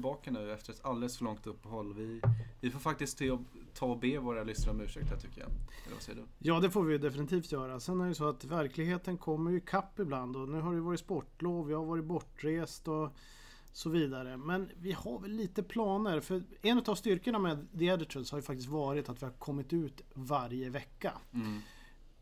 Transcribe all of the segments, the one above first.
tillbaka nu efter ett alldeles för långt uppehåll. Vi, vi får faktiskt ta och, be våra lyssnare om ursäkt här tycker jag. Eller vad säger du? Ja, det får vi definitivt göra. Sen är det så att verkligheten kommer ju ikapp ibland och nu har det varit sportlov, jag har varit bortrest och så vidare. Men vi har väl lite planer. För en av styrkorna med The Editors har ju faktiskt varit att vi har kommit ut varje vecka. Mm.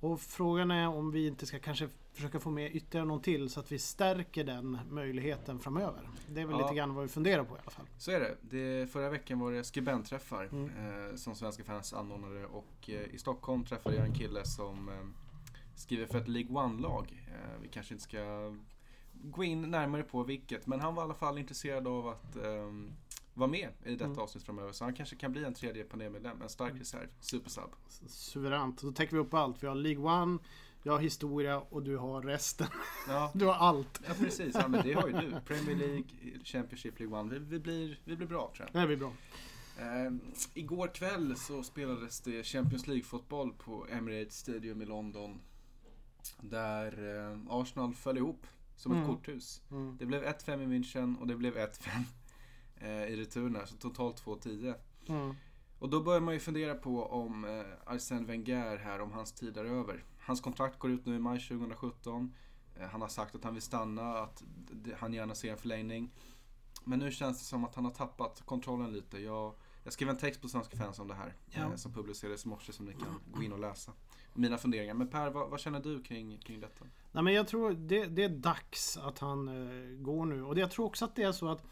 Och frågan är om vi inte ska kanske försöka få med ytterligare någon till så att vi stärker den möjligheten framöver. Det är väl Ja. lite grann vad vi funderar på i alla fall. Så är det. det förra veckan var det skribentträffar Mm. eh, som Svenska fans anordnade och eh, i Stockholm träffade jag en kille som eh, skriver för ett League One-lag. Eh, vi kanske inte ska gå in närmare på vilket, men han var i alla fall intresserad av att eh, vara med i detta Mm. avsnitt framöver. Så han kanske kan bli en tredje panelmedlem, en stark reserv, supersub. Suveränt. Då täcker vi upp allt. Vi har League One, jag har historia och du har resten. Ja, Du har allt. ja precis. Ja, men det har ju du. Premier League, Championship League One. Vi, vi, blir, vi blir bra tror jag. Det blir bra. Eh, igår kväll så spelades det Champions League-fotboll på Emirates Stadium i London. Där eh, Arsenal föll ihop som ett Mm. korthus. Mm. Det blev 1-5 i München och det blev 1-5 eh, i returen här, så totalt 2-10. Mm. Och då börjar man ju fundera på om eh, Arsène Wenger här, om hans tid är över. Hans kontrakt går ut nu i maj 2017. Eh, han har sagt att han vill stanna, att han gärna ser en förlängning. Men nu känns det som att han har tappat kontrollen lite. Jag, jag skrev en text på Svenska fans om det här. Ja. Eh, som publicerades i morse som ni kan gå in och läsa. Mina funderingar. Men Per, vad, vad känner du kring, kring detta? Nej, men jag tror det, det är dags att han eh, går nu. Och jag tror också att det är så att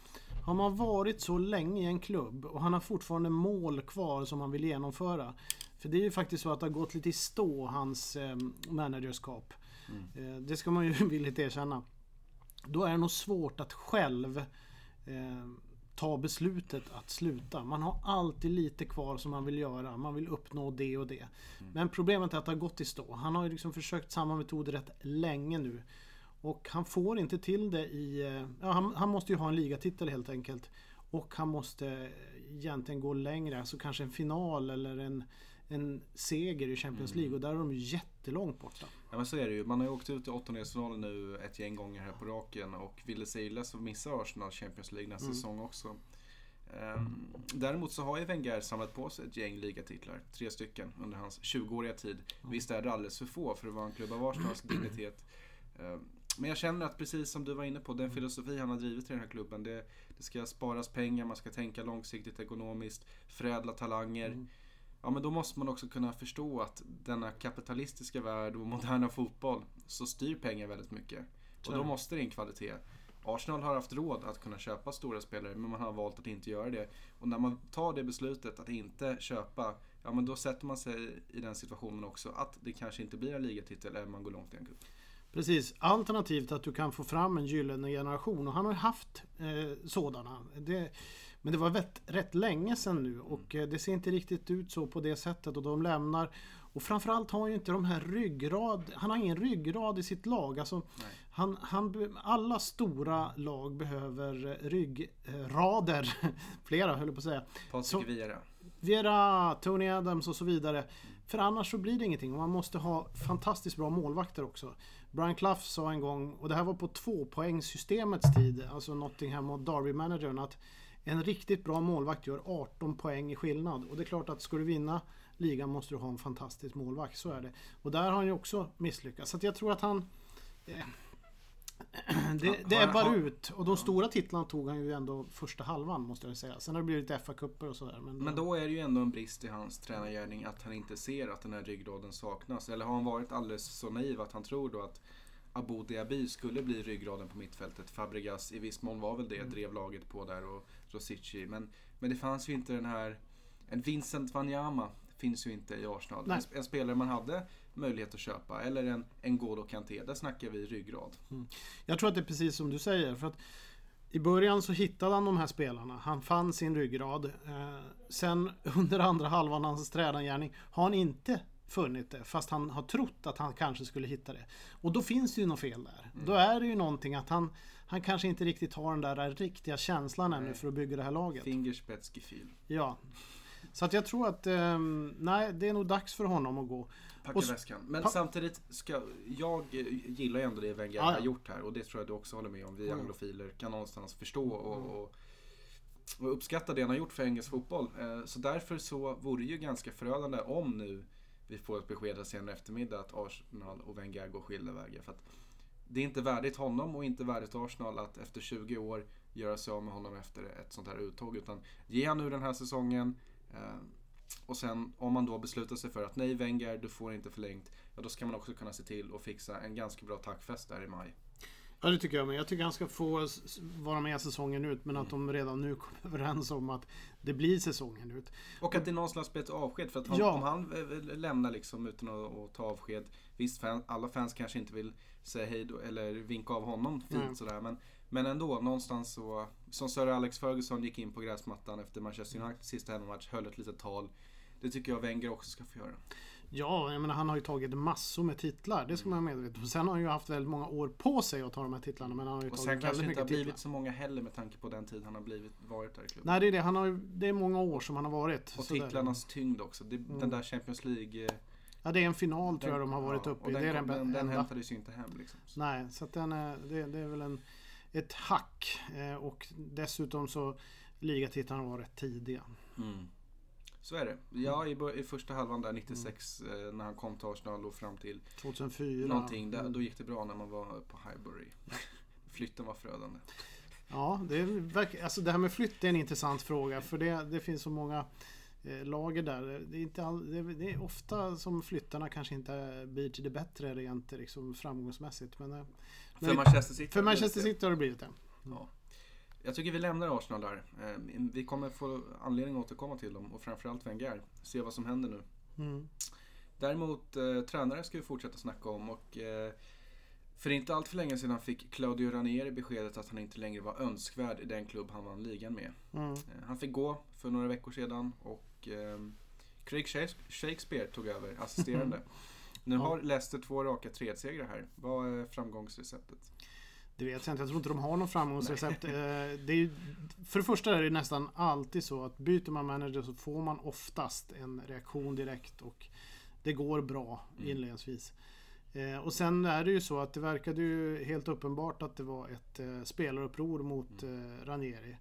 har man varit så länge i en klubb och han har fortfarande mål kvar som han vill genomföra. För det är ju faktiskt så att det har gått lite i stå, hans eh, managerskap. Mm. Eh, det ska man ju villigt erkänna. Då är det nog svårt att själv eh, ta beslutet att sluta. Man har alltid lite kvar som man vill göra. Man vill uppnå det och det. Men problemet är att det har gått i stå. Han har ju liksom försökt samma metod rätt länge nu. Och han får inte till det i... eh, Ja, han, han måste ju ha en ligatitel helt enkelt. Och han måste egentligen gå längre. Alltså kanske en final eller en, en seger i Champions League. Och där är de ju jättelångt borta. Ja men så är det ju. Man har ju åkt ut i åttondelsfinalen nu ett gäng gånger här på raken och vill det sig illa så missar Arsenal Champions League nästa Mm. säsong också. Ehm, däremot så har ju Wenger samlat på sig ett gäng ligatitlar, tre stycken under hans 20-åriga tid. Visst är det alldeles för få för att vara en klubb av Arsenals dignitet. Ehm, men jag känner att precis som du var inne på, den filosofi han har drivit i den här klubben. Det, det ska sparas pengar, man ska tänka långsiktigt ekonomiskt, förädla talanger. Mm. Ja men då måste man också kunna förstå att denna kapitalistiska värld och moderna fotboll så styr pengar väldigt mycket. Och då måste det in kvalitet. Arsenal har haft råd att kunna köpa stora spelare men man har valt att inte göra det. Och när man tar det beslutet att inte köpa, ja men då sätter man sig i den situationen också att det kanske inte blir en ligatitel eller man går långt i en cup. Precis. Alternativt att du kan få fram en gyllene generation och han har haft eh, sådana. Det, men det var rätt, rätt länge sedan nu och eh, det ser inte riktigt ut så på det sättet och de lämnar. Och framförallt har han ju inte de här ryggrad, han har ingen ryggrad i sitt lag. Alltså, han, han, alla stora lag behöver eh, ryggrader. Flera höll jag på att säga. Patrik Vieira. Vera, Tony Adams och så vidare. För annars så blir det ingenting och man måste ha fantastiskt bra målvakter också. Brian Clough sa en gång, och det här var på tvåpoängssystemets tid, alltså Nottingham och Derby-managern, att en riktigt bra målvakt gör 18 poäng i skillnad. Och det är klart att ska du vinna ligan måste du ha en fantastisk målvakt, så är det. Och där har han ju också misslyckats. Så att jag tror att han... Eh, det, ebbar ut. Och de stora titlarna tog han ju ändå första halvan måste jag säga. Sen har det blivit FA-cuper och sådär. Men, Men då är det ju ändå en brist i hans tränargärning att han inte ser att den här ryggraden saknas. Eller har han varit alldeles så naiv att han tror då att Abu Dhabi skulle bli ryggraden på mittfältet. Fabregas i viss mån var väl det, drev laget på där och Rosici. Men, men det fanns ju inte den här... En Vincent Wanyama finns ju inte i Arsenal. Nej. En, en spelare man hade möjlighet att köpa. Eller en N'Golo Kanté. Där snackar vi ryggrad. Jag tror att det är precis som du säger. För att I början så hittade han de här spelarna. Han fann sin ryggrad. Eh, sen under andra halvan av hans tränargärning har han inte funnit det. Fast han har trott att han kanske skulle hitta det. Och då finns det ju något fel där. Då är det ju någonting att han, han kanske inte riktigt har den där riktiga känslan ännu Nej. för att bygga det här laget. Fingerspetsgefühl. Ja. Så att jag tror att, ehm, nej det är nog dags för honom att gå. Packa väskan. Men pa- samtidigt, ska, jag eh, gillar ju ändå det Wenger Ja, ja. har gjort här och det tror jag du också håller med om. Vi Mm. anglofiler kan någonstans förstå och, och och uppskattar det han har gjort för engelsk fotboll. Eh, så därför så vore det ju ganska förödande om nu vi får ett besked här senare eftermiddag att Arsenal och Wenger går skilda vägar. För att det är inte värdigt honom och inte värdigt Arsenal att efter 20 år göra sig av med honom efter ett sånt här uttåg. Utan ge han nu den här säsongen. Eh, och sen om man då beslutar sig för att nej Wenger, du får inte förlängt. Ja, då ska man också kunna se till att fixa en ganska bra tackfest där i maj. Ja det tycker jag med. Jag tycker han ska få vara med säsongen ut men att de redan nu kommer överens om att det blir säsongen ut. Och att det någonstans blir ett avsked. För att han, ja. om han lämnar liksom utan att, ta avsked. Visst, alla fans kanske inte vill säga hej då, eller vinka av honom fint mm. sådär. Men, men ändå, någonstans så. Som Sir Alex Ferguson gick in på gräsmattan efter Manchester United sista hemmamatch, höll ett litet tal. Det tycker jag Wenger också ska få göra. Ja, jag menar han har ju tagit massor med titlar. Det ska man vara medveten om. Sen har han ju haft väldigt många år på sig att ta de här titlarna. Men han har ju och tagit sen kanske det inte har blivit titlar. så många heller med tanke på den tid han har blivit, varit där i klubben. Nej, det är det. Han har, det är många år som han har varit. Och titlarnas där. tyngd också. Det, mm. Den där Champions League... Eh, ja, det är en final den, tror jag de har varit ja, uppe i. Den, det är den, den, den hämtades ju inte hem. Liksom. Nej, så den är, det, det är väl en, ett hack. Eh, och dessutom så ligatitlarna var rätt tidiga. Mm. Så är det. Ja, i, i första halvan där 96 mm. eh, när han kom till Arsenal och fram till 2004. Någonting, där, då gick det bra när man var på Highbury. Flytten var förödande. Ja, det, är, alltså det här med flytt är en intressant fråga för det, det finns så många eh, lager där. Det är, inte all, det, det, är ofta som flyttarna kanske inte blir till det bättre rent liksom framgångsmässigt. Men, eh, för Manchester City? För Manchester City har det blivit det. Ja. Jag tycker vi lämnar Arsenal där. Eh, vi kommer få anledning att återkomma till dem och framförallt Wenger. Se vad som händer nu. Mm. Däremot eh, tränare ska vi fortsätta snacka om och eh, för inte allt för länge sedan fick Claudio Ranieri beskedet att han inte längre var önskvärd i den klubb han vann ligan med. Mm. Eh, han fick gå för några veckor sedan och eh, Craig Shakespeare tog över, assisterande. Nu har Leicester två raka tredjesegrar här. Vad är framgångsreceptet? Det vet jag inte. Jag tror inte de har någon framgångsrecept. Eh, det är, för det första är det nästan alltid så att byter man manager så får man oftast en reaktion direkt och det går bra mm. inledningsvis. Eh, och sen är det ju så att det verkade ju helt uppenbart att det var ett eh, spelaruppror mot mm. Ranieri.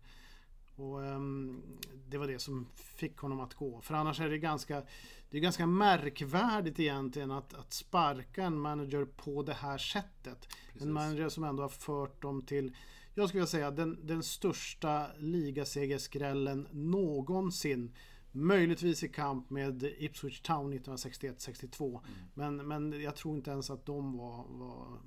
Och um, Det var det som fick honom att gå. För annars är det ganska Det är ganska märkvärdigt egentligen att, att sparka en manager på det här sättet. Precis. En manager som ändå har fört dem till Jag skulle vilja säga den, den största ligasegerskrällen någonsin. Möjligtvis i kamp med Ipswich Town 1961-62. Mm. Men, men jag tror inte ens att de var, var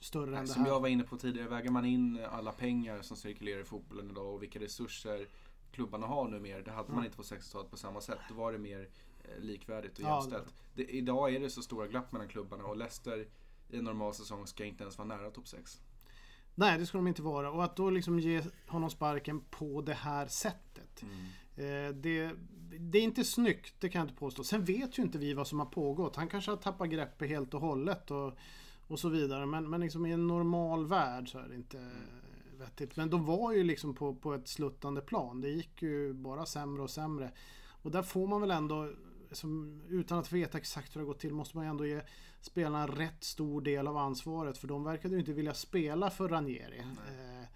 större Nej, än det Som jag var inne på tidigare, väger man in alla pengar som cirkulerar i fotbollen idag och vilka resurser klubbarna har nu mer. Det hade mm. man inte på 60-talet på samma sätt. Då var det mer eh, likvärdigt och jämställt. Det, idag är det så stora glapp mellan klubbarna och Leicester i en normal säsong ska inte ens vara nära topp 6. Nej, det ska de inte vara. Och att då liksom ge honom sparken på det här sättet. Mm. Eh, det, det, är inte snyggt, det kan jag inte påstå. Sen vet ju inte vi vad som har pågått. Han kanske har tappat greppet helt och hållet. Och och så vidare. Men, men liksom i en normal värld så är det inte vettigt. Men de var ju liksom på, på ett sluttande plan. Det gick ju bara sämre och sämre. Och där får man väl ändå, som, utan att veta exakt hur det har gått till, måste man ändå ge spelarna rätt stor del av ansvaret. För de verkade ju inte vilja spela för Ranieri. Eh,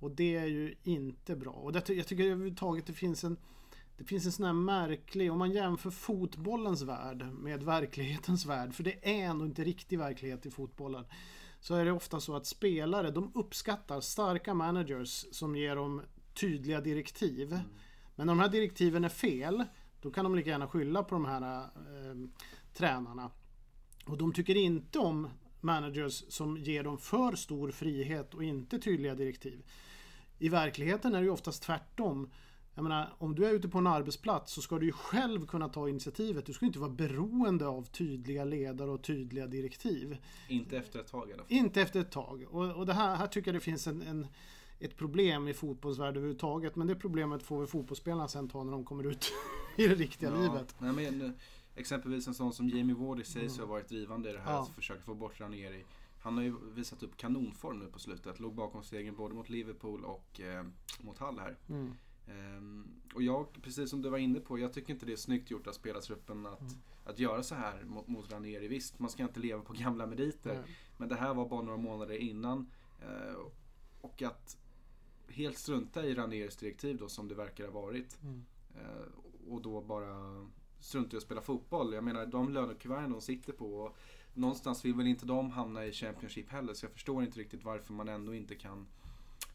och det är ju inte bra. Och det, jag tycker överhuvudtaget det finns en det finns en sån här märklig, om man jämför fotbollens värld med verklighetens värld, för det är ändå inte riktig verklighet i fotbollen. Så är det ofta så att spelare, de uppskattar starka managers som ger dem tydliga direktiv. Mm. Men om de här direktiven är fel, då kan de lika gärna skylla på de här eh, tränarna. Och de tycker inte om managers som ger dem för stor frihet och inte tydliga direktiv. I verkligheten är det ju oftast tvärtom. Jag menar, om du är ute på en arbetsplats så ska du ju själv kunna ta initiativet. Du ska inte vara beroende av tydliga ledare och tydliga direktiv. Inte efter ett tag i alla fall. Inte efter ett tag. Och, och det här, här tycker jag det finns en, en ett problem i fotbollsvärlden överhuvudtaget. Men det problemet får väl fotbollsspelarna sen ta när de kommer ut i det riktiga ja, livet. Nej, men, eh, exempelvis en sån som Jamie Wardy sägs mm. ha varit drivande i det här. Ja. Att försöka få bort Ranieri. Han har ju visat upp kanonform nu på slutet. Låg bakom segern både mot Liverpool och eh, mot Hall här. Mm. Um, och jag, precis som du var inne på, jag tycker inte det är snyggt gjort av spelartruppen att, mm. att göra så här mot, mot Ranieri. Visst, man ska inte leva på gamla meriter. Mm. Men det här var bara några månader innan. Uh, och att helt strunta i Raniers direktiv då som det verkar ha varit. Mm. Eh, och då bara strunta i att spela fotboll. Jag menar de lönekuverten de sitter på. Och någonstans vill väl inte de hamna i Championship heller. Så jag förstår inte riktigt varför man ändå inte kan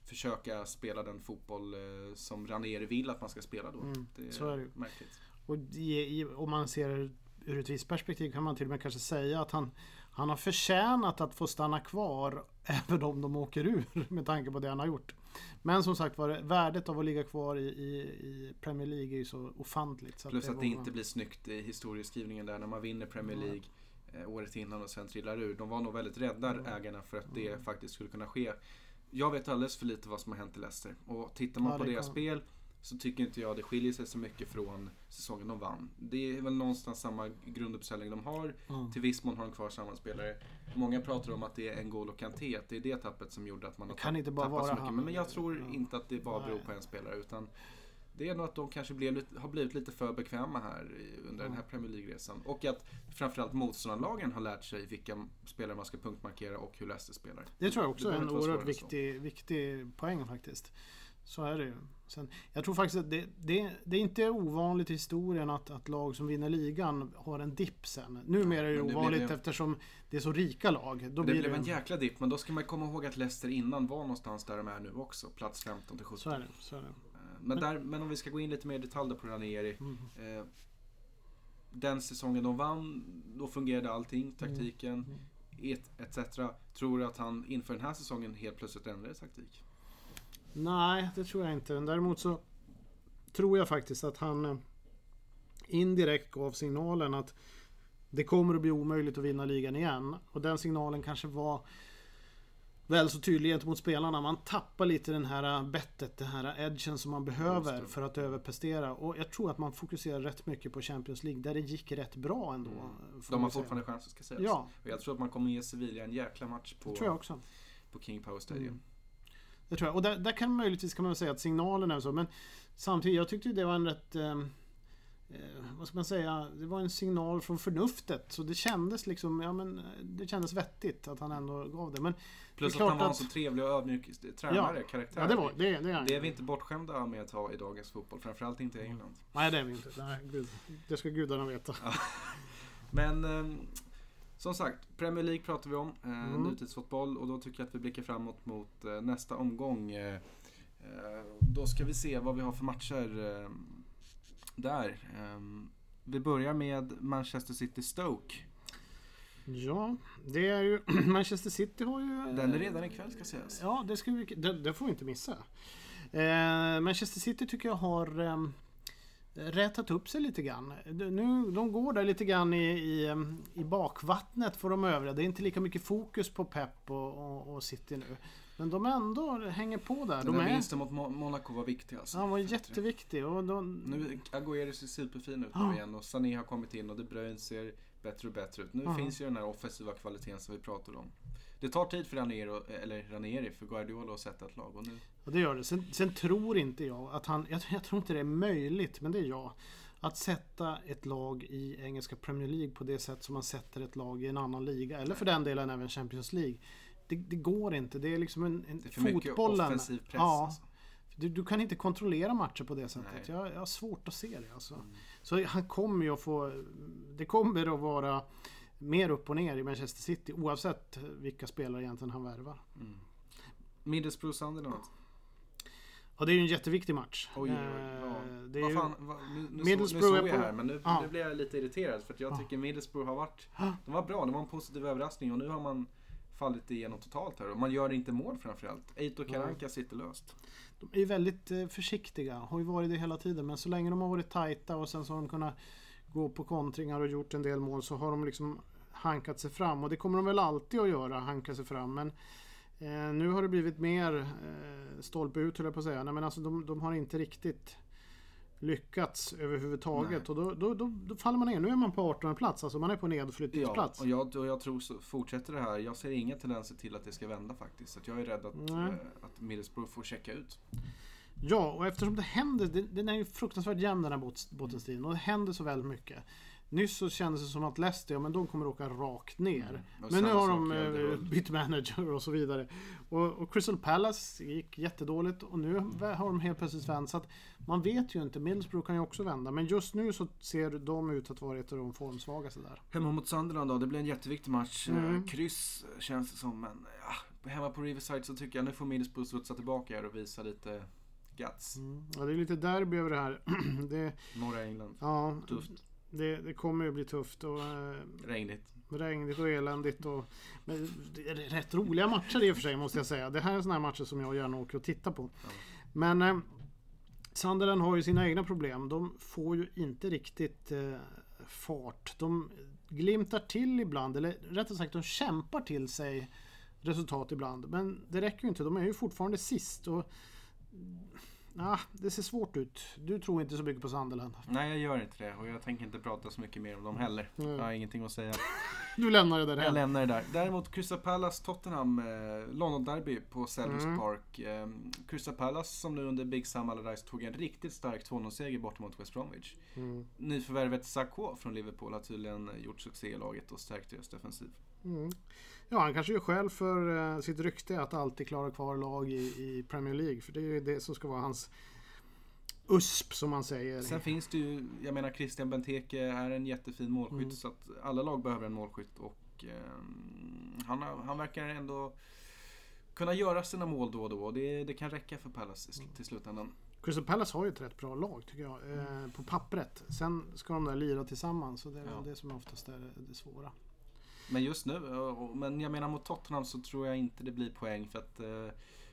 försöka spela den fotboll eh, som Ranieri vill att man ska spela då. Mm, det är, så är det märkligt. Och i, i, om man ser ur ett visst perspektiv kan man till och med kanske säga att han, han har förtjänat att få stanna kvar även om de åker ur med tanke på det han har gjort. Men som sagt var värdet av att ligga kvar i, i, i Premier League är ju så ofantligt. Så Plus att det vågar man- inte blir snyggt i historieskrivningen där när man vinner Premier. League eh, året innan och sen trillar ur. De var nog väldigt rädda Mm. ägarna för att det faktiskt skulle kunna ske. Jag vet alldeles för lite vad som har hänt i Leicester. Och tittar man Ja, på deras kan- spel så tycker inte jag det skiljer sig så mycket från säsongen de vann. Det är väl någonstans samma grunduppställning de har. Mm. Till viss mån har de kvar samma spelare. Många pratar om att det är en goal och Kanté, att det är det tappet som gjorde att man har Det kan tapp- inte bara tappat så vara mycket. han. Men, jag tror Ja. inte att det bara beror på en spelare. Utan det är nog att de kanske blev, har blivit lite för bekväma här under den här Premier League-resan. Och att framförallt motståndarlagen har lärt sig vilka spelare man ska punktmarkera och hur Leicester spelar. Det tror jag också är en oerhört viktig, viktig poäng faktiskt. Så är det ju. Sen, jag tror faktiskt att det, det, det är inte ovanligt i historien att, att lag som vinner ligan har en dipp sen. Numera är det ovanligt det- eftersom det är så rika lag. Då Det blir blev det, en jäkla dipp, men då ska man komma ihåg att Leicester innan var någonstans där de är nu också. Plats 15 till 17. Så är det. Så är det. Men, där, men om vi ska gå in lite mer i detalj på Ranieri. Mm. Eh, den säsongen de vann, då fungerade allting, taktiken, Mm. et, etc. Tror du att han inför den här säsongen helt plötsligt ändrade taktik? Nej, det tror jag inte. Däremot så tror jag faktiskt att han eh, indirekt gav signalen att det kommer att bli omöjligt att vinna ligan igen. Och den signalen kanske var väl så tydlig gentemot spelarna. Man tappar lite den här eh, bettet, den här edgen som man behöver för att överprestera. Och jag tror att man fokuserar rätt mycket på Champions League där det gick rätt bra ändå. Mm. De har fortfarande chanser ska sägas. Ja, Och jag tror att man kommer ge Sevilla en jäkla match på, tror jag också. på King Power Stadium. Mm. Det tror jag. Och där, där kan möjligtvis kan man säga att signalen är så. Men samtidigt, jag tyckte det var en rätt... Eh, eh, vad ska man säga? Det var en signal från förnuftet. Så det kändes liksom... Ja men det kändes vettigt att han ändå gav det. Men Plus Det att han var en så trevlig och ödmjuk tränare, karaktär. ja, det var det. Det är, Det är vi inte bortskämda med att ha i dagens fotboll, framförallt inte i England. Nej, det är vi inte. Nej, gud. Det ska gudarna veta. Men ehm, som sagt, Premier League pratar vi om, eh, Mm. nutidsfotboll och då tycker jag att vi blickar framåt mot eh, nästa omgång. Eh, eh, då ska vi se vad vi har för matcher eh, där. Ehm, vi börjar med Manchester City Stoke. Ja, det är ju... Manchester City har ju... eh, Den är redan ikväll ska sägas. Ja, det, ska vi, det, det får vi inte missa. Eh, Manchester City tycker jag har eh, rätat upp sig lite grann. De, nu, de går där lite grann i, i, eh, i bakvattnet för de övriga. Det är inte lika mycket fokus på Pep och, och, och City nu. Men de ändå hänger på där. Den De där är, vinsten mot Mo- Monaco var viktig alltså. han var jätteviktig. Och de, Nu, Agüero ser superfin ut Ja. nu igen och Sané har kommit in och De Bruyne ser bättre och bättre ut. Nu Ja. finns ju den här offensiva kvaliteten som vi pratade om. Det tar tid för Ranieri, eller Ranieri för Guardiola att sätta ett lag och nu Och det gör det. Sen, sen tror inte jag att han... Jag, jag tror inte det är möjligt, men det är jag. Att sätta ett lag i engelska Premier League på det sätt som man sätter ett lag i en annan liga. Eller för den delen även Champions League. Det, det går inte. Det är liksom en, en det är för mycket fotbollen. offensiv press. Ja, Alltså. du, du kan inte kontrollera matcher på det sättet. Jag, jag har svårt att se det. Alltså. Mm. Så han kommer ju att få... Det kommer att vara mer upp och ner i Manchester City oavsett vilka spelare egentligen han värvar. Mm. Middlesbrough Sunderland. Och det är ju en jätteviktig match. Oj, oj, oj. Ja. Eh, fan, nu, nu, så, nu Middlesbrough såg jag här men nu, Ja. nu blir jag lite irriterad för att jag Ja. tycker Middlesbrough har varit Ja. De var bra, det var en positiv överraskning och nu har man fallit igenom totalt här och man gör inte mål framförallt. Eito Karanka sitter löst. De är väldigt eh, försiktiga, har ju varit det hela tiden. Men så länge de har varit tajta och sen så har de kunnat gå på kontringar och gjort en del mål så har de liksom hankat sig fram. Och det kommer de väl alltid att göra, hanka sig fram. Men eh, nu har det blivit mer eh, stolpe ut höll jag på att säga. Nej, men alltså de, de har inte riktigt lyckats överhuvudtaget. Och då, då, då, då faller man ner. Nu är man på 18 plats, alltså man är på Ja, nedflyttningsplats. och jag, och jag tror så fortsätter det här. Jag ser inga tendenser till att det ska vända faktiskt. Så jag är rädd att, Nej. eh, att Middlesbrough får checka ut. Ja, och eftersom det händer, den är ju fruktansvärt jämn den här båtenstilen och det händer så väldigt mycket. Nyss så kändes det som att Leicester, ja men de kommer åka rakt ner. Mm. Men nu har de eh, bytt manager och så vidare. Och, och Crystal Palace gick jättedåligt och nu har de helt plötsligt vänt. Så att man vet ju inte, Middlesbrough kan ju också vända. Men just nu så ser de ut att vara ett av de formsvagaste där. Hemma mot Sunderland då, det blir en jätteviktig match. Mm. Eh, Kryss eh, känns det som, men ja, hemma på Riverside så tycker jag nu får Middlesbrough studsa tillbaka här och visa lite guts. Mm. Ja, det är lite derby över det här. det, Norra England. ja, Tufft. Det, det kommer ju bli tufft och eh, Regnigt. regnigt och eländigt. Och, men rätt roliga matcher i och för sig måste jag säga. Det här är såna här matcher som jag gärna åker och tittar på. Ja. Men eh, Sunderland har ju sina egna problem. De får ju inte riktigt eh, fart. De glimtar till ibland, eller rättare sagt de kämpar till sig resultat ibland. Men det räcker ju inte. De är ju fortfarande sist. Och, ah, det ser svårt ut. Du tror inte så mycket på Sunderland. Nej, jag gör inte det och jag tänker inte prata så mycket mer om dem heller. Mm. Jag har ingenting att säga. Du lämnar det där Jag hem. lämnar det där. Däremot Crystal Palace Tottenham, eh, London Derby på Selhurst Mm. Park. Eh, Crystal Palace som nu under Big Sam Allardyce tog en riktigt stark 2-0-seger bort mot West Bromwich. Mm. Nyförvärvet Sakho från Liverpool har tydligen gjort succé i laget och stärkt deras defensiv. Mm. Ja, han kanske gör skäl för eh, sitt rykte att alltid klara kvar lag i, i Premier League. För det är ju det som ska vara hans USP som man säger. Sen finns det ju, jag menar Christian Benteke är en jättefin målskytt Mm. så att alla lag behöver en målskytt och ehm, han, han verkar ändå kunna göra sina mål då och då och det, det kan räcka för Palace sl- till slutändan. Crystal Palace har ju ett rätt bra lag tycker jag. Eh, på pappret. Sen ska de där lira tillsammans. Så det är Ja. det som oftast är det svåra. Men just nu, men jag menar mot Tottenham så tror jag inte det blir poäng för att eh,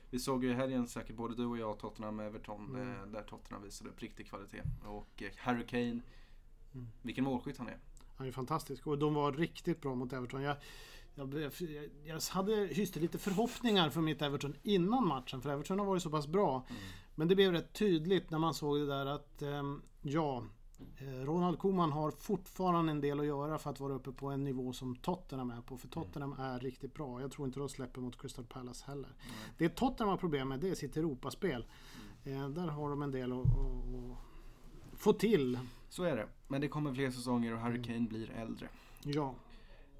vi såg ju i helgen säkert både du och jag Tottenham Everton Mm. eh, där Tottenham visade upp riktig kvalitet. Och eh, Harry Kane, Mm. vilken målskytt han är. Han är fantastisk. Och de var riktigt bra mot Everton. Jag, jag, jag, jag hade hyste lite förhoppningar för mitt Everton innan matchen. För Everton har varit så pass bra. Mm. Men det blev rätt tydligt när man såg det där att ehm, ja, Ronald Koeman har fortfarande en del att göra för att vara uppe på en nivå som Tottenham är på. För Tottenham är riktigt bra. Jag tror inte de släpper mot Crystal Palace heller. Det Tottenham har problem med det är sitt Europaspel. Eh, där har de en del att, få till. Så är det. Men det kommer fler säsonger och Mm. Harry Kane blir äldre. Ja,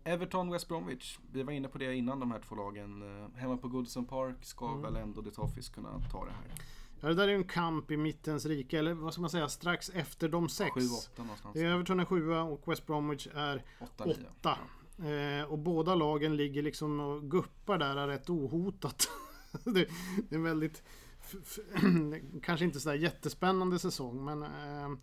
Everton West Bromwich. Vi var inne på det innan de här två lagen. Eh, Hemma på Goodison Park ska Mm. väl ändå The Toffees kunna ta det här. Ja, det där är ju en kamp i mittens rike, eller vad ska man säga, strax efter de sex. 7-8 någonstans. Det är Everton är sjua och West Bromwich är 8-9. åtta. Eh, och båda lagen ligger liksom och guppar där rätt ohotat. det, det är en väldigt, kanske inte sådär jättespännande säsong men eh,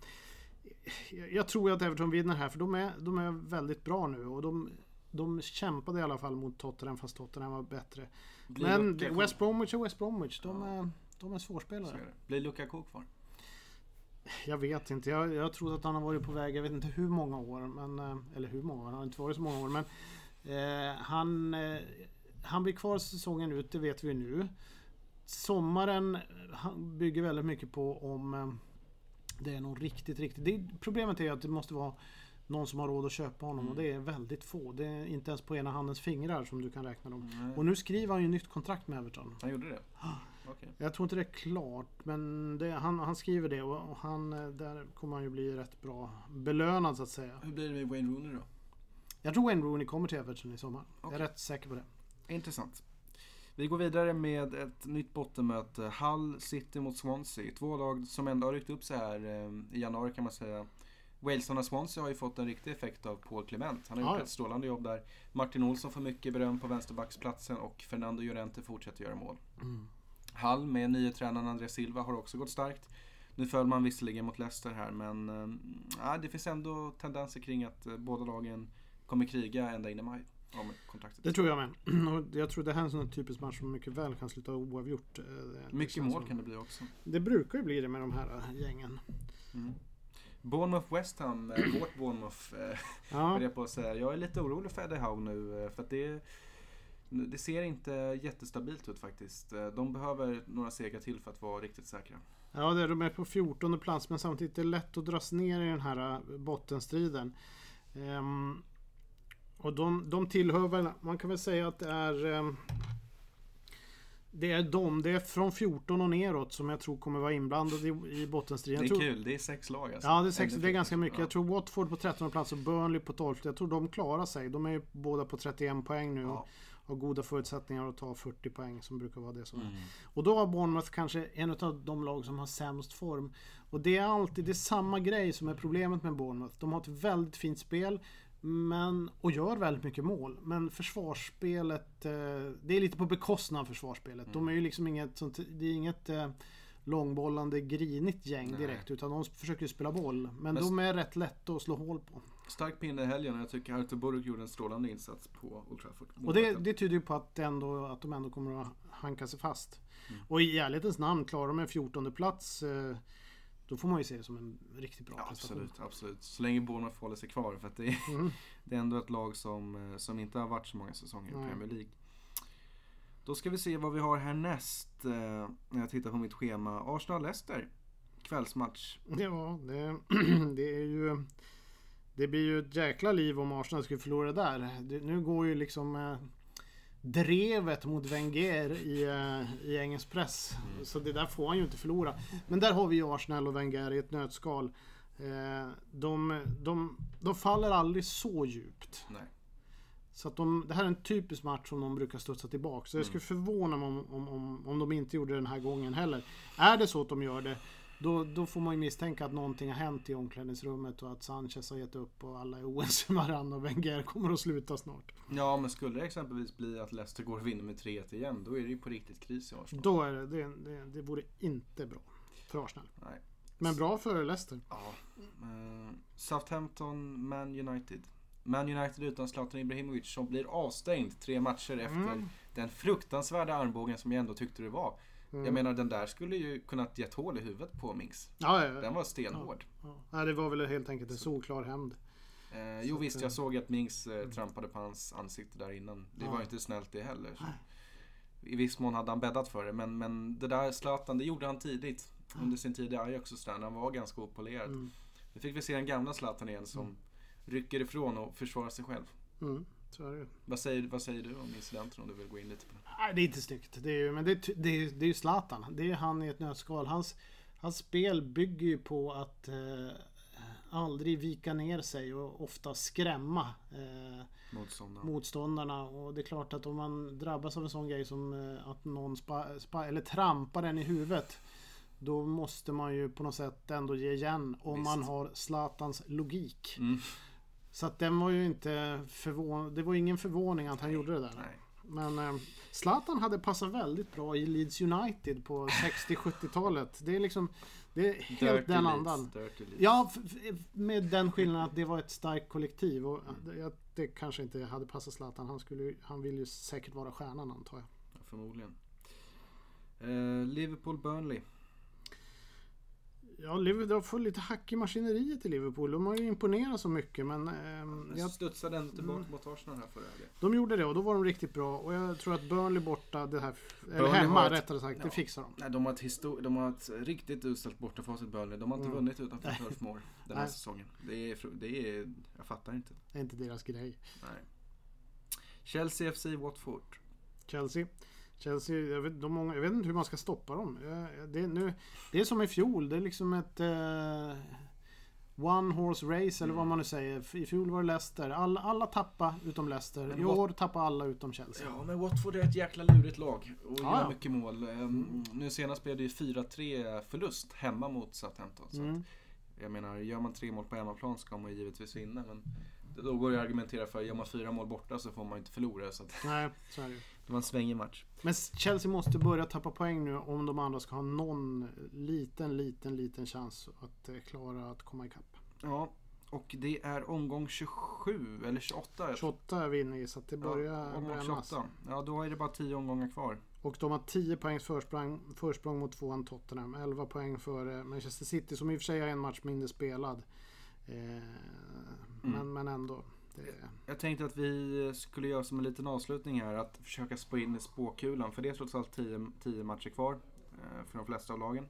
jag- tror att Everton vinner här för de är, de är väldigt bra nu och de, de kämpade i alla fall mot Tottenham fast Tottenham var bättre. Men West Bromwich är West Bromwich. De Ja. är, de är svårspelare. är. Blir Lukaku kvar? Jag vet inte. Jag, jag tror att han har varit på väg, jag vet inte hur många år. Men, eh, eller hur många, han har inte varit så många år. Men eh, han, eh, han blir kvar säsongen ut, det vet vi nu. Sommaren han bygger väldigt mycket på om eh, det är någon riktigt, riktigt... Det, problemet är att det måste vara någon som har råd att köpa honom och det är väldigt få. Det är inte ens på ena handens fingrar som du kan räkna dem. Nej. Och nu skriver han ju nytt kontrakt med Everton. Han gjorde det? Okej. Jag tror inte det är klart, men det, han, han skriver det och, och han, eh, där kommer han ju bli rätt bra belönad så att säga. Hur blir det med Wayne Rooney då? Jag tror Wayne Rooney kommer till Everton i sommar. Jag Okej. är rätt säker på det. Intressant. Vi går vidare med ett nytt bottenmöte. Hull City mot Swansea. Två lag som ändå har ryckt upp sig här eh, i januari kan man säga. Walesarna Swansea har ju fått en riktig effekt av Paul Clement. Han har Ja, gjort ett strålande jobb där. Martin Olsson får mycket beröm på vänsterbacksplatsen och Fernando Llorente fortsätter göra mål. Hull med nye tränaren André Silva har också gått starkt. Nu föll man visserligen mot Leicester här men äh, det finns ändå tendenser kring att eh, båda lagen kommer kriga ända in i maj om kontraktet. Det tror jag med. Och jag tror det här är en sån typisk match som mycket väl kan sluta oavgjort. Eh, Mycket känns mål som- kan det bli också. Det brukar ju bli det med de här gängen. Mm. Bournemouth West Ham, vårt Bournemouth, Ja, jag på att säga. Jag är lite orolig för Eddie Howe nu för att det, det ser inte jättestabilt ut faktiskt. De behöver några segrar till för att vara riktigt säkra. ja det är, de är på 14 plats men samtidigt är det lätt att dras ner i den här eh, bottenstriden. Ehm, och de, de tillhör väl, man kan väl säga att det är ehm, Det är de, det är från 14 och neråt som jag tror kommer vara inblandade i, i bottenstriden. Det är tror, kul, det är sex lag alltså. Ja, det är, sex, det är ganska mycket. Ja. Jag tror Watford på 13 plats och Burnley på 12. Jag tror de klarar sig. De är ju båda på 31 poäng nu Ja. Har goda förutsättningar att ta 40 poäng som brukar vara det som är. Mm. Och då har Bournemouth kanske en av de lag som har sämst form. Och det är alltid det är samma grej som är problemet med Bournemouth. De har ett väldigt fint spel men, och gör väldigt mycket mål. Men försvarsspelet, eh, det är lite på bekostnad av försvarsspelet. De är ju liksom inget sånt, det är inget eh, långbollande grinigt gäng Nej. direkt. Utan de försöker ju spela boll. Men, Men- de är rätt lätta att slå hål på. Stark pinne i helgen och jag tycker Artur Buruk gjorde en strålande insats på Old Trafford. Och det, det tyder ju på att, ändå, att de ändå kommer att hanka sig fast. Mm. Och i ärlighetens namn, klarar de en 14 plats eh, då får man ju se det som en riktigt bra Ja, prestation. absolut, absolut. Så länge Bournemouth håller sig kvar. För att det, är, Mm. det är ändå ett lag som, eh, som inte har varit så många säsonger i. Premier League. Då ska vi se vad vi har härnäst. eh, När jag tittar på mitt schema. Arsenal-Leicester. Kvällsmatch. Ja, det, det är ju... Det blir ju ett jäkla liv om Arsenal skulle förlora där. Det, nu går ju liksom eh, drevet mot Wenger i, eh, i engelsk press. Mm. Så det där får han ju inte förlora. Men där har vi ju Arsenal och Wenger i ett nötskal. Eh, de, de, de faller aldrig så djupt. Nej. Så att de, det här är en typisk match som de brukar studsa tillbaka. Så jag skulle förvåna mig om, om, om, om de inte gjorde det den här gången heller. Är det så att de gör det, då, då får man ju misstänka att någonting har hänt i omklädningsrummet och att Sanchez har gett upp och alla är oense med varandra och Wenger kommer att sluta snart. Ja, men skulle det exempelvis bli att Leicester går och vinner med 3-1 igen, då är det ju på riktigt kris i Arsenal. Då är det, det, det, det vore inte bra för Arsenal. Nej. Men bra för Leicester. Ja. Eh, Southampton, Man United. Man United utan Zlatan Ibrahimovic som blir avstängd tre matcher efter Mm. den fruktansvärda armbågen som jag ändå tyckte det var. Mm. Jag menar den där skulle ju kunnat gett hål i huvudet på Mings. Ja, ja, ja. Den var stenhård. ja. Det var väl helt enkelt en solklar hämnd. Eh, jo visst, eh, jag såg att Mings eh, trampade på hans ansikte där innan. Det var ju inte snällt det heller. Så. I viss mån hade han bäddat för det, men, men det där Zlatan, det gjorde han tidigt. Under sin tid i Ajax och sådär, när han var ganska opolerad. Mm. Nu fick vi se den gamla Zlatan igen som rycker ifrån och försvarar sig själv. Mm. Vad säger, vad säger du om incidenten om du vill gå in lite på det? Nej, det är inte snyggt. Det är, men det, är det, är, det är ju Zlatan. Det är han i ett nötskal. Hans, hans spel bygger ju på att eh, aldrig vika ner sig och ofta skrämma eh, Motståndaren. motståndarna. Och det är klart att om man drabbas av en sån grej som eh, att någon spa, spa, eller trampar en i huvudet. Då måste man ju på något sätt ändå ge igen om Visst. man har Zlatans logik. Mm. Så att den var ju inte förvån... Det var ingen förvåning att han gjorde det där. Nej. Men eh, Zlatan hade passat väldigt bra i Leeds United på 60-70-talet. Det är liksom... Det är helt Dirty den Leeds, andan. Ja, med den skillnaden att det var ett starkt kollektiv. Och det, det kanske inte hade passat Zlatan. Han, skulle, han vill ju säkert vara stjärnan antar jag. Ja, förmodligen. Eh, Liverpool-Burnley. Ja, Liverpool har fått lite hack i maskineriet i Liverpool. De har ju imponerat så mycket men... ehm, Jag studsade ändå tillbaka Mm. mot Arsenal här förra helgen. de gjorde det och då var de riktigt bra. Och jag tror att Burnley borta, det här... Eller Burnley hemma har ett- rättare sagt, det ja. fixar de. Nej, de har ett, histor- de har ett riktigt uselt bortafacit Burnley. De har inte Mm. vunnit utanför Turf Moor den här Nej. säsongen. Det är, det är... Jag fattar inte. Det är inte deras grej. Nej. Chelsea FC Watford. Chelsea. Chelsea, jag vet, de många, jag vet inte hur man ska stoppa dem. Jag- Det är, nu, det är som i fjol. Det är liksom ett eh, One Horse Race eller vad man nu säger. I fjol var det Leicester. Alla, alla tappade utom Leicester. Men I Wat- år tappar alla utom Chelsea. Ja, men Watford är ett jäkla lurigt lag och gör ja. mycket mål. Ehm, Nu senast blev det ju 4-3 förlust hemma mot Southampton. Så Mm. att, jag menar, gör man tre mål på hemmaplan ska man givetvis vinna. Men då går det att argumentera för, gör man fyra mål borta så får man inte förlora. Så att Nej, så är det det var en svängig match. Men Chelsea måste börja tappa poäng nu om de andra ska ha någon liten, liten, liten chans att eh, klara att komma ikapp. Ja, och det är omgång 27 eller 28. jag tror. 28 är vi inne i så att det börjar ja, omgång brännas. 28. Ja, då är det bara 10 omgångar kvar. Och de har 10 poängs försprång, försprång mot tvåan Tottenham. 11 poäng för Manchester City som i och för sig har en match mindre spelad. Eh, men, men ändå. Det, Jag tänkte att vi skulle göra som en liten avslutning här att försöka spå in i spåkulan. För det är trots allt 10 matcher kvar eh, för de flesta av lagen.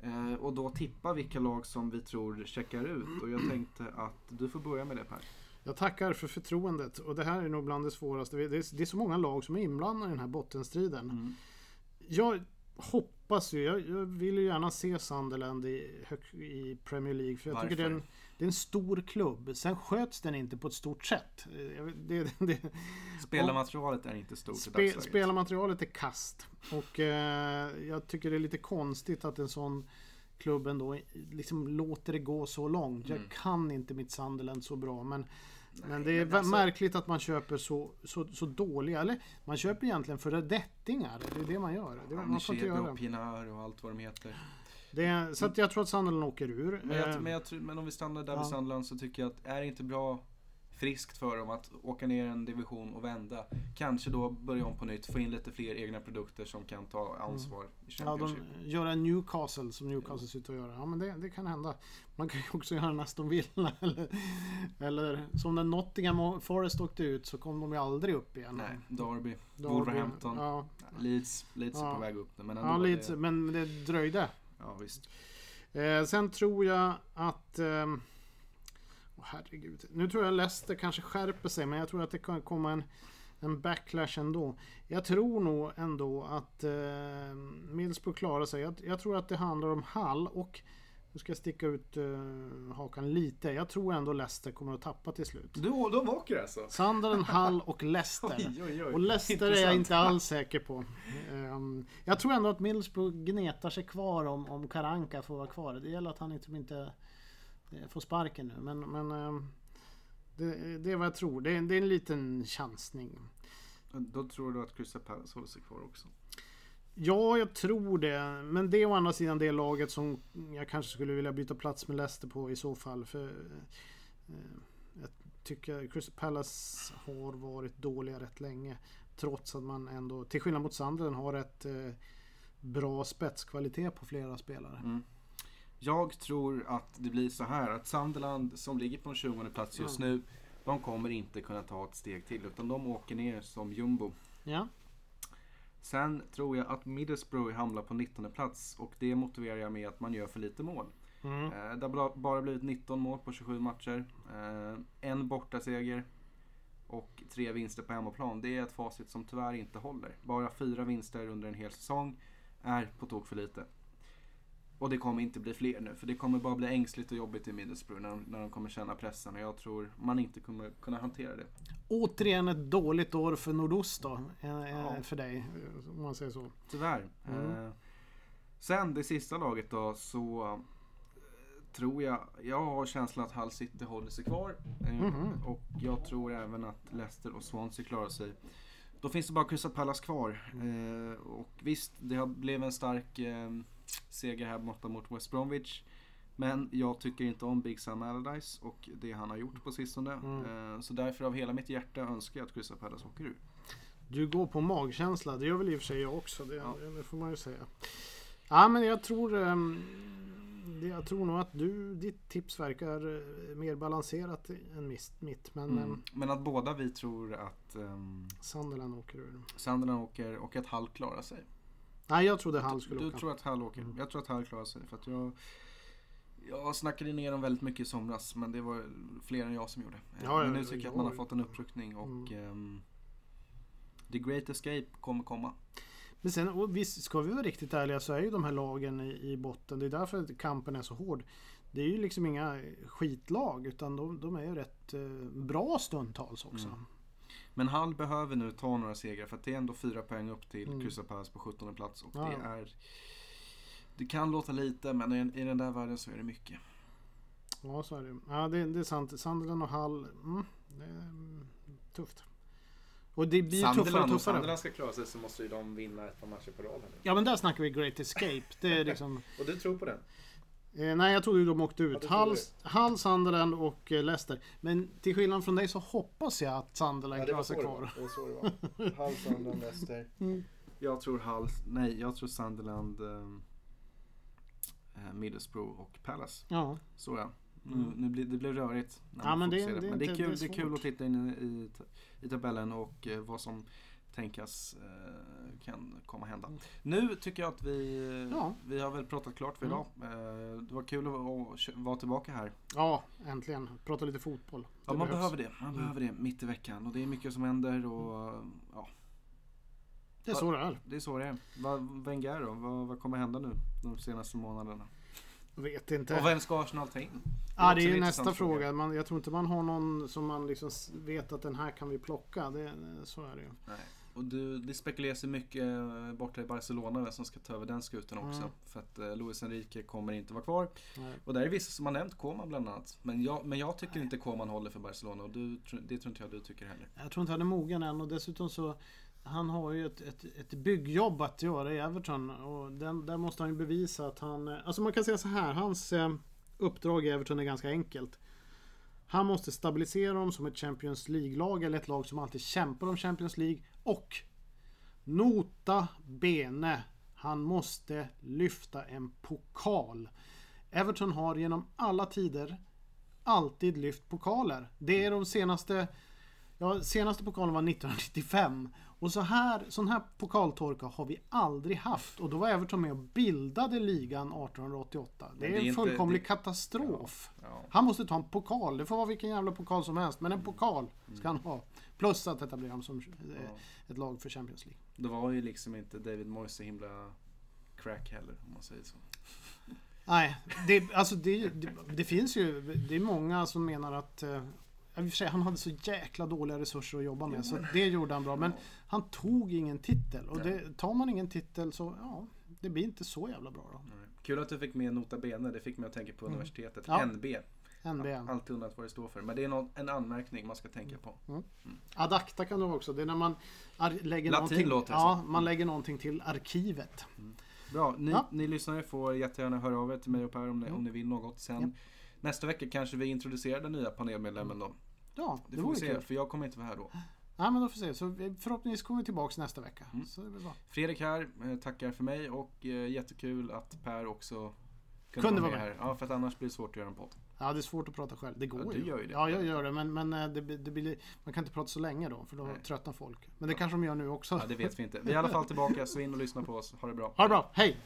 Eh, Och då tippa vilka lag som vi tror checkar ut. Och jag tänkte att du får börja med det Per. Jag tackar för förtroendet och det här är nog bland det svåraste. Det är, det är så många lag som är inblandade i den här bottenstriden. Mm. Jag hoppas ju, jag, jag vill ju gärna se Sunderland i, i Premier League. För jag tycker det är, en, Varför? det är en stor klubb. Sen sköts den inte på ett stort sätt. Jag Det, det, Spelarmaterialet är inte stort i Spe, dagsläget. spelarmaterialet är kast. Och eh, jag tycker det är lite konstigt att en sån klubb ändå liksom låter det gå så långt. Jag Mm. kan inte mitt Sunderland så bra men, men det är men alltså- märkligt att man köper så, så, så dåliga, eller man köper egentligen för dettingar. Det är det man gör. Det, man får inte göra. och Pinar och allt vad de heter. Det är, så jag tror att Sunderland åker ur. Men, jag, Eh, men, jag, men om vi stannar där ja. vid Sunderland så tycker jag att är det inte bra friskt för dem att åka ner en division och vända. Kanske då börja om på nytt, få in lite fler egna produkter som kan ta ansvar i Ja, de gör en Newcastle som Newcastle sitter och gör. Ja, men det, det kan hända. Man kan ju också göra en Aston Villa. Eller, eller som när Nottingham Forest åkte ut så kom de ju aldrig upp igen. Nej, Derby, Derby, Wolverhampton, Ja, Leeds, Leeds är Ja. på väg upp nu. Men ändå, ja lite, det, men det dröjde. ja visst. Eh, sen tror jag att... åh, herregud. Nu tror jag Leicester kanske skärper sig men jag tror att det kan komma en, en backlash ändå. Jag tror nog ändå att eh, Middlesbrough klarar sig. Jag, jag tror att det handlar om Hall och nu ska jag sticka ut eh, hakan lite. Jag tror ändå Leicester kommer att tappa till slut. Du, de åker alltså? Sunderland, Hall och Leicester. Oj, oj, oj. Och Leicester är jag inte alls säker på. Ehm, jag tror ändå att Middlesbrough gnetar sig kvar om, om Karanka får vara kvar. Det gäller att han inte, inte eh, får sparken nu. Men, men ehm, det, det är vad jag tror. Det är, det är en liten chansning. Då tror du att Crystal Palace håller sig kvar också? Ja, jag tror det. Men det är å andra sidan det laget som jag kanske skulle vilja byta plats med Leicester på i så fall. För eh, Jag tycker Crystal Palace har varit dåliga rätt länge. Trots att man ändå, till skillnad mot Sunderland, har ett eh, bra spetskvalitet på flera spelare. Mm. Jag tror att det blir så här att Sunderland som ligger på en 20 plats just nu de kommer inte kunna ta ett steg till utan de åker ner som jumbo. Ja, Sen tror jag att Middlesbrough hamnar på 19 plats och det motiverar jag med att man gör för lite mål. mm. Eh, det har bara blivit 19 mål på 27 matcher. Eh, en bortaseger och tre vinster på hemmaplan. Det är ett facit som tyvärr inte håller. Bara fyra vinster under en hel säsong är på tok för lite. Och det kommer inte bli fler nu, för det kommer bara bli ängsligt och jobbigt i Middlesbrough när de, när de kommer känna pressen och jag tror man inte kommer kunna hantera det. Återigen ett dåligt år för Nordost då. eh, eh, Ja. För dig, om man säger så. Tyvärr. Mm. Eh, sen det sista laget då så tror jag, jag har känslan att Hull City håller sig kvar. Mhm. Och jag tror även att Leicester och Swansea klarar sig. Då finns det bara Crystal Palace kvar. Eh, och visst, det har blev en stark seger här borta mot West Bromwich. Men jag tycker inte om Big Sam Allardyce och det han har gjort på sistone. Mm. Eh, så därför av hela mitt hjärta önskar jag att Crystal Palace åker ur. Du går på magkänsla, det gör väl i och för sig jag också. Det, Ja. det får man ju säga. Ja men jag tror ehm, Jag tror nog att du, ditt tips verkar eh, mer balanserat än mitt. Men Mm. mm. Men att båda vi tror att um, Sunderland åker ur. Sunderland åker och att Hull klarar sig. Nej jag trodde Hall skulle du åka. tror att Hull åker? Mm. Jag tror att Hull klarar sig. För att jag, jag snackade ner dem väldigt mycket i somras men det var fler än jag som gjorde. Ja, men nu tycker jag ja. att man har fått en uppryckning och ehm, The Great Escape kommer komma. Men sen, och visst, ska vi vara riktigt ärliga så är ju de här lagen i, i botten. Det är därför kampen är så hård. Det är ju liksom inga skitlag utan de, de är ju rätt eh, bra stundtals också. Mm. Men Hull behöver nu ta några segrar för att det är ändå fyra poäng upp till Mm. Crystal Palace på 17 plats. Och Ja, det är... Det kan låta lite men i, i den där världen så är det mycket. Ja, så är det. Ja, det, det är sant. Sunderland och Hall, mm, det är mm, tufft. Och det blir tuffare och Sunderland, om tuffare. Sunderland ska klara sig så måste ju de vinna ett par matcher på rad. Ja, men där snackar vi Great Escape. Det är liksom... Och du tror på den? Eh, nej, jag trodde ju de åkte Ja, ut. trodde Hull, Hull, Sunderland och eh, Leicester. Men till skillnad från dig så hoppas jag att Sunderland klarar sig kvar. Det var så det var. Hull, Sunderland, Leicester. Mm. Jag tror Hull, nej jag tror Sunderland, um, Middlesbrough och Palace. Ja, Så ja. Nu, Mm. nu blir, det blir rörigt. när Ja, man men det- det men det är kul, det är det är kul att titta in i, i, i tabellen och eh, vad som tänkas eh, kan komma hända. Nu tycker jag att vi, Ja. vi har väl pratat klart för Mm. idag. Eh, det var kul att vara- tillbaka här. Ja, äntligen. Prata lite fotboll. Ja, Det man behövs. behöver det. Man Mm. behöver det mitt i veckan. Och det är mycket som händer och ja, Det är så det är. det är så det är. Vad, Wenger då? Vad, vad kommer hända nu de senaste månaderna? Vet inte. Och vem ska Arsenal ta in? Det är en ju intressant nästa fråga. Man, jag tror inte man har någon som man liksom vet att den här kan vi plocka. Det, så är det ju. Nej. Och du, det spekuleras ju mycket eh, borta i Barcelona vem som ska ta över den skutan också. Mm. För att eh, Luis Enrique kommer inte vara kvar. Nej. Och där är vissa som har nämnt Koman bland annat. Men jag, men jag tycker inte Koman håller för Barcelona och du, det tror inte jag du tycker heller. Jag tror inte han är mogen än och dessutom så han har ju ett, ett, ett byggjobb att göra i Everton och den, där måste han ju bevisa att han... eh, Alltså man kan säga så här, hans uppdrag i Everton är ganska enkelt. Han måste stabilisera dem som ett Champions League-lag eller ett lag som alltid kämpar om Champions League och nota bene, han måste lyfta en pokal. Everton har genom alla tider alltid lyft pokaler. Det är de senaste Ja, senaste pokalen var 1995. Och så här, sån här pokaltorka har vi aldrig haft. Och då var Everton med och bildade ligan 1888. Det är, det är en inte- fullkomlig det- katastrof. Ja. Han måste ta en pokal. Det får vara vilken jävla pokal som helst. Men en pokal ska han ha. Plus att etablera dem som eh, Ja. ett lag för Champions League. Det var ju liksom inte David Moyes så himla crack heller om man säger så. Nej, det, alltså det, det, det finns ju. Det är många som menar att eh, i och för sig, han hade så jäkla dåliga resurser att jobba med. Så det gjorde han bra. Men han tog ingen titel. Och det, tar man ingen titel så, ja, det blir inte så jävla bra då. Nej. Kul att du fick med Nota Bene, det fick mig att tänka på universitetet. Ja. NB. NBA. Alltid undrat vad det står för. Men det är någon, en anmärkning man ska tänka på. Adakta kan du också. Det är när man lägger Latin någonting, låter ja, man lägger någonting till arkivet. Bra, ni, Ja. ni lyssnare får jättegärna höra av er till mig och Per om ni, om ni vill något. Sen Mm. Nästa vecka kanske vi introducerar den nya panelmedlemmen då. Ja, Det det, får vi se, kul. för jag kommer inte vara här då. Ja, men då får vi se. Så vi- förhoppningsvis kommer vi tillbaka nästa vecka. Mm. Så det blir bra. Fredrik här, eh, tackar för mig och eh, jättekul att Per också Kunde vara vara här. Ja, för att annars blir det svårt att göra en podd. Ja, det är svårt att prata själv. Det går Ja, du ju. gör ju det. Ja, jag gör det. Men, men eh, det, det blir, man kan inte prata så länge då, för då Nej. tröttnar folk. Men det kanske de gör nu också. Ja, det vet vi inte. Vi är i alla fall tillbaka, så in och lyssna på oss. Ha det bra. Ha det bra. Hej!